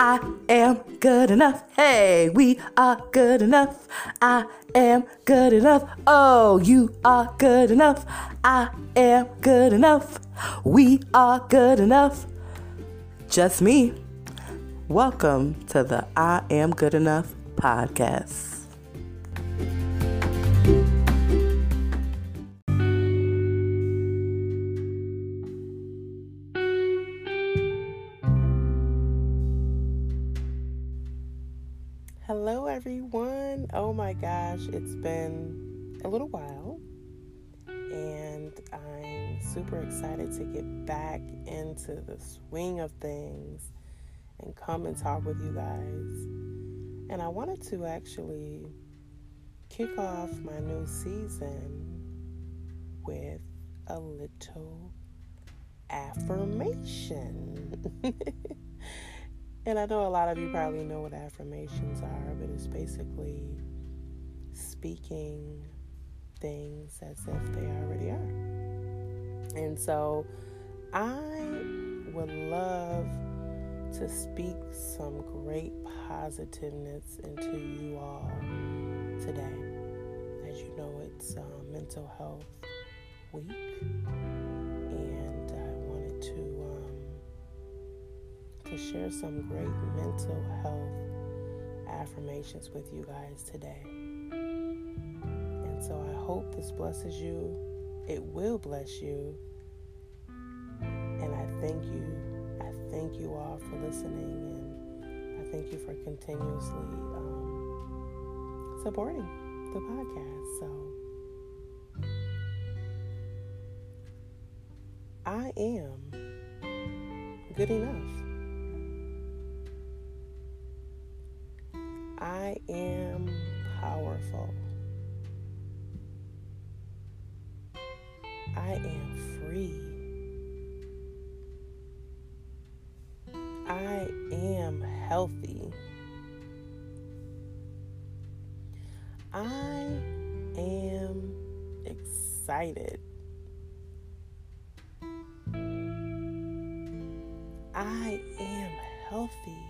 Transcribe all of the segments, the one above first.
I am good enough. Hey, we are good enough. I am good enough. Oh, you are good enough. I am good enough. We are good enough. Just me. Welcome to the I Am Good Enough podcast. Hello, everyone. Oh my gosh, it's been a little while, and I'm super excited to get back into the swing of things and come and talk with you guys. And I wanted to actually kick off my new season with a little affirmation. and I know a lot of you probably know what affirmations are, but it's basically speaking things as if they already are. And so I would love to speak some great positiveness into you all today. As you know, it's uh, Mental Health Week, share some great mental health affirmations with you guys today. And so I hope this blesses you. It will bless you. And I thank you I thank you all for listening and I thank you for continuously um, supporting the podcast. So I am good enough. I am powerful. I am free. I am healthy. I am excited. I am healthy.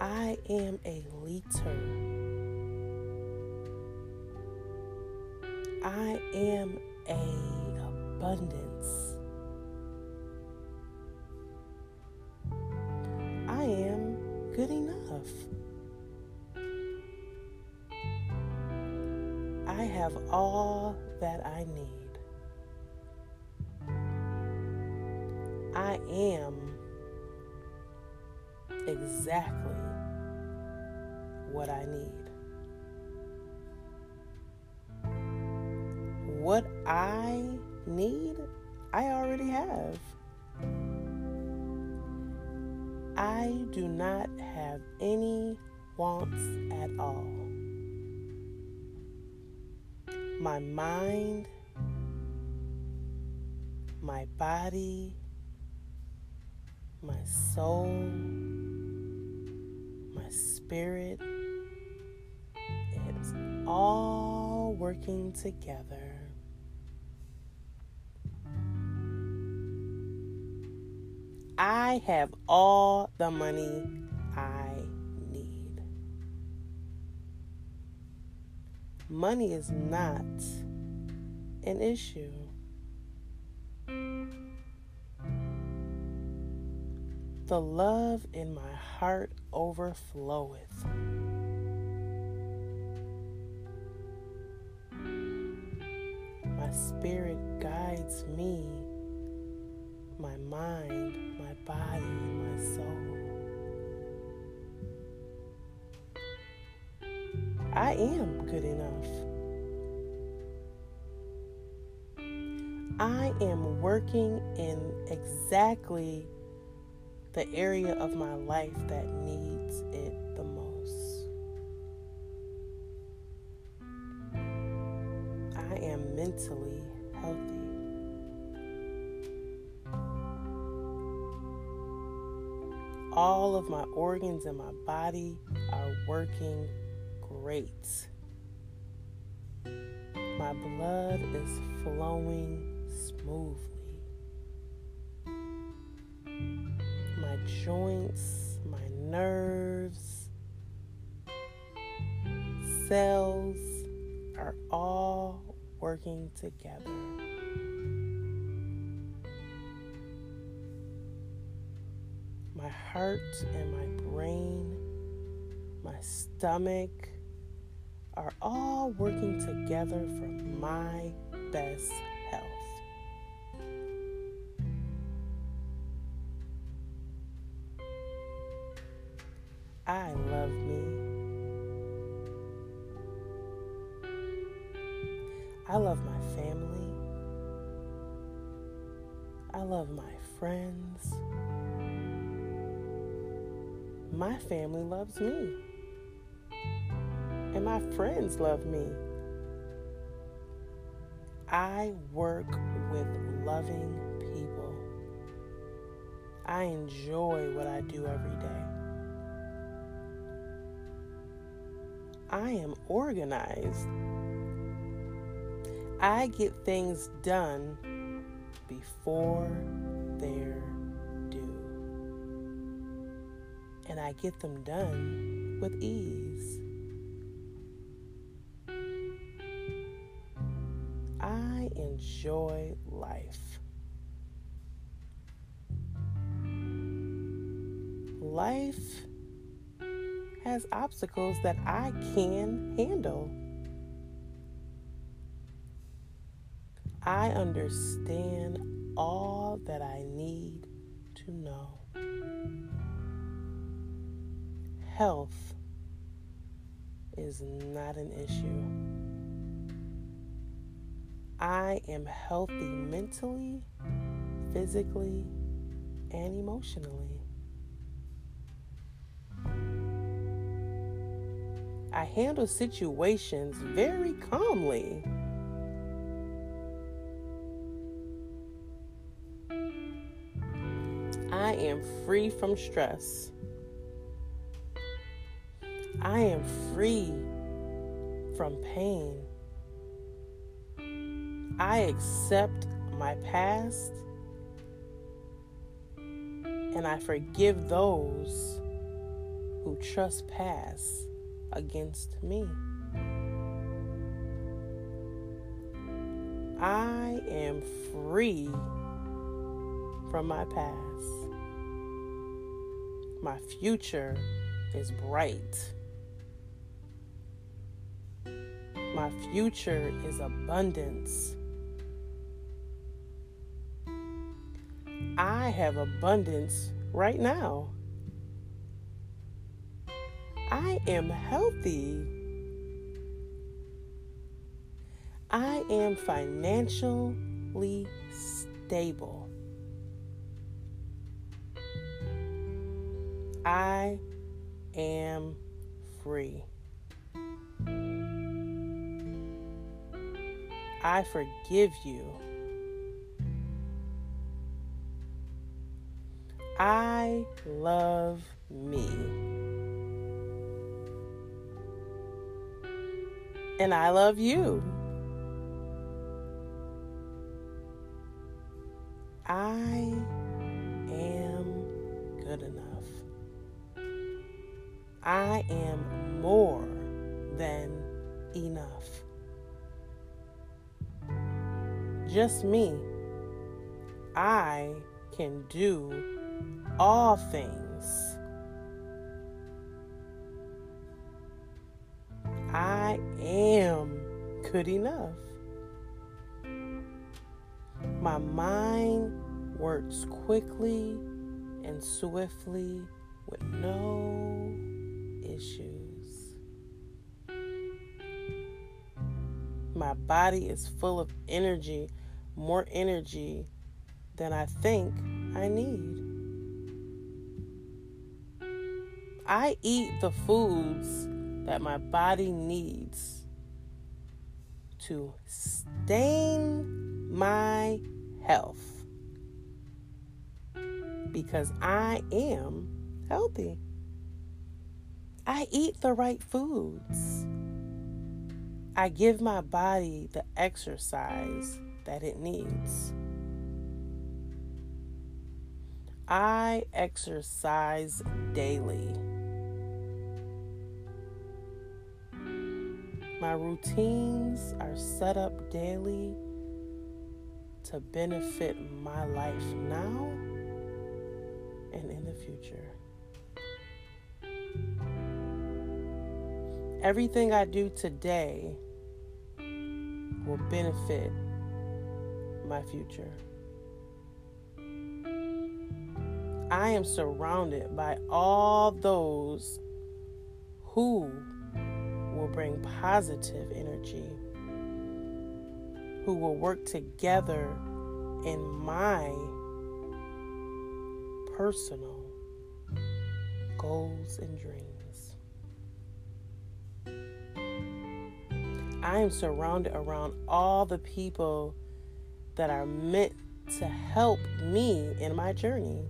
I am a leader. I am a abundance. I am good enough. I have all that I need. I am exactly what I need. What I need, I already have. I do not have any wants at all. My mind, my body, my soul, my spirit, all working together I have all the money I need. Money is not an issue. The love in my heart overfloweth. My spirit guides me, my mind my body and my soul. I am good enough. I am working in exactly the area of my life that needs mentally healthy. all of my organs in my body are working great. My blood is flowing smoothly. My joints, my nerves, cells are all working together. My heart and my brain, my stomach are all working together for my best health. I love me. I love my family. I love my friends. My family loves me. And my friends love me. I work with loving people. I enjoy what I do every day. I am organized. I get things done before they're due. And I get them done with ease. I enjoy life. Life has obstacles that I can handle. I understand all that I need to know. Health is not an issue. I am healthy mentally, physically, and emotionally. I handle situations very calmly. I am free from stress. I am free from pain. I accept my past and I forgive those who trespass against me. I am free from my past. My future is bright. My future is abundance. I have abundance right now. I am healthy. I am financially stable. I am free. I forgive you. I love me. and I love you. I am good enough. I am more than enough. Just me. I can do all things I am good enough. My mind works quickly and swiftly with no issues. My body is full of energy, more energy than I think I need. I eat the foods that my body needs to sustain my health because I am healthy. I eat the right foods. I give my body the exercise that it needs. I exercise daily. My routines are set up daily to benefit my life now and in the future. Everything I do today will benefit my future. I am surrounded by all those who will bring positive energy, who will work together in my personal goals and dreams. I am surrounded around all the people that are meant to help me in my journey.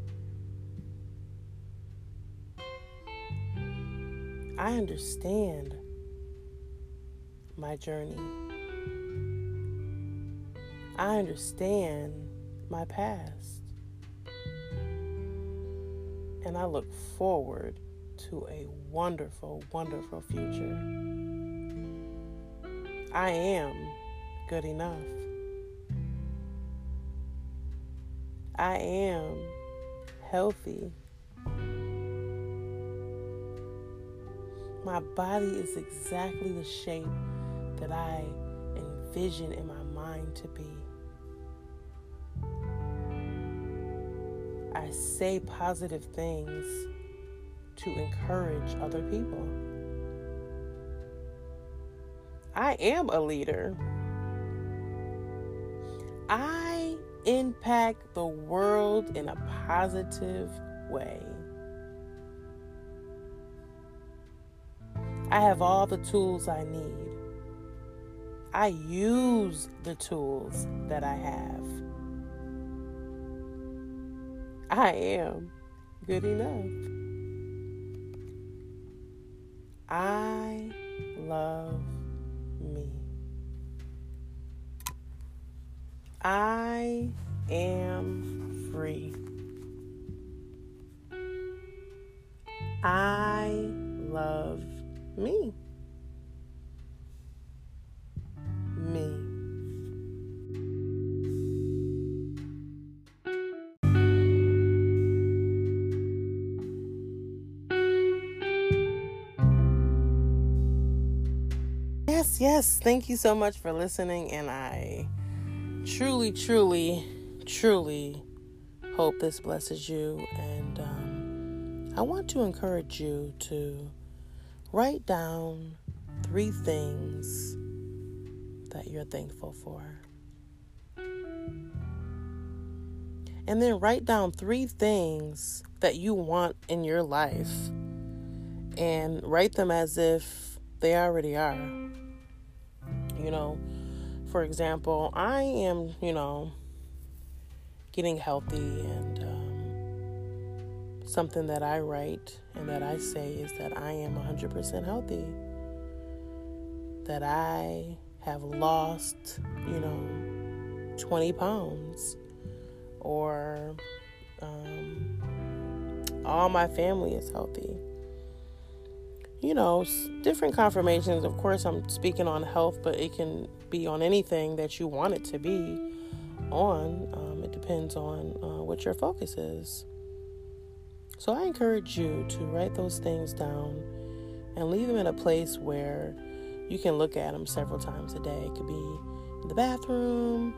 I understand my journey. I understand my past. And I look forward to a wonderful, wonderful future. I am good enough. I am healthy. My body is exactly the shape that I envision in my mind to be. I say positive things to encourage other people. I am a leader. I impact the world in a positive way. I have all the tools I need. I use the tools that I have. I am good enough. I love I am free. I love me. me. Yes, yes. Thank you so much for listening. And I truly, truly, truly hope this blesses you. And um, I want to encourage you to write down three things that you're thankful for. And then write down three things that you want in your life and write them as if they already are. You know, for example, I am, you know, getting healthy and um, something that I write and that I say is that I am 100% healthy. That I have lost, you know, 20 pounds or um, all my family is healthy. You know, different confirmations. Of course, I'm speaking on health, but it can be on anything that you want it to be on. Um, it depends on uh, what your focus is. So I encourage you to write those things down and leave them in a place where you can look at them several times a day. It could be in the bathroom,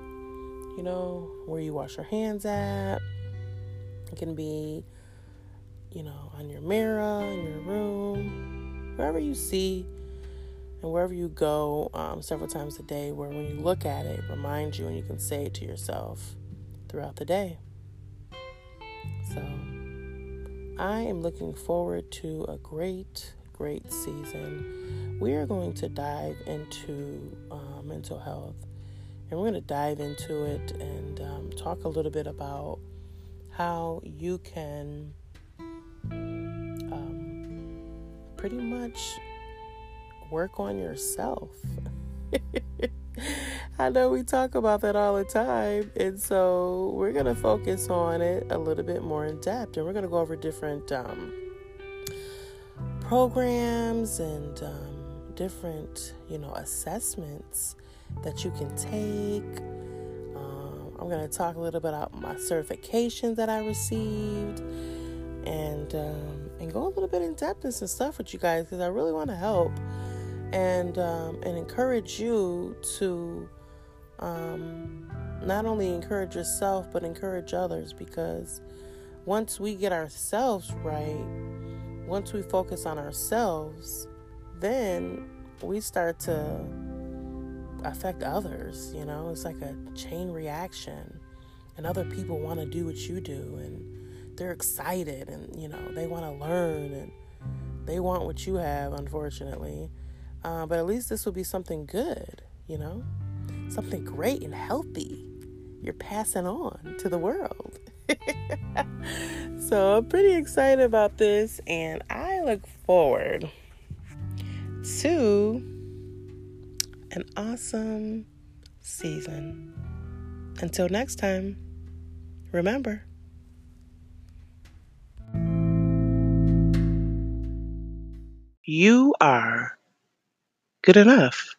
you know, where you wash your hands at. It can be, you know, on your mirror, in your room, wherever you see and wherever you go um, several times a day, where when you look at it, it reminds you and you can say it to yourself throughout the day. So, I am looking forward to a great, great season we are going to dive into uh, mental health and we're going to dive into it and um, talk a little bit about how you can pretty much work on yourself. I know we talk about that all the time. And so we're going to focus on it a little bit more in depth. And we're going to go over different um, programs and um, different, you know, assessments that you can take. Um, I'm going to talk a little bit about my certifications that I received and um, and go a little bit in depth and some stuff with you guys because I really want to help and um, and encourage you to um, not only encourage yourself but encourage others because once we get ourselves right, once we focus on ourselves, then we start to affect others. You know, it's like a chain reaction, and other people want to do what you do, and they're excited, and you know, they want to learn, and they want what you have, unfortunately. Uh, but at least this will be something good, you know, something great and healthy you're passing on to the world. so I'm pretty excited about this, and I look forward to an awesome season. Until next time, remember. You are good enough.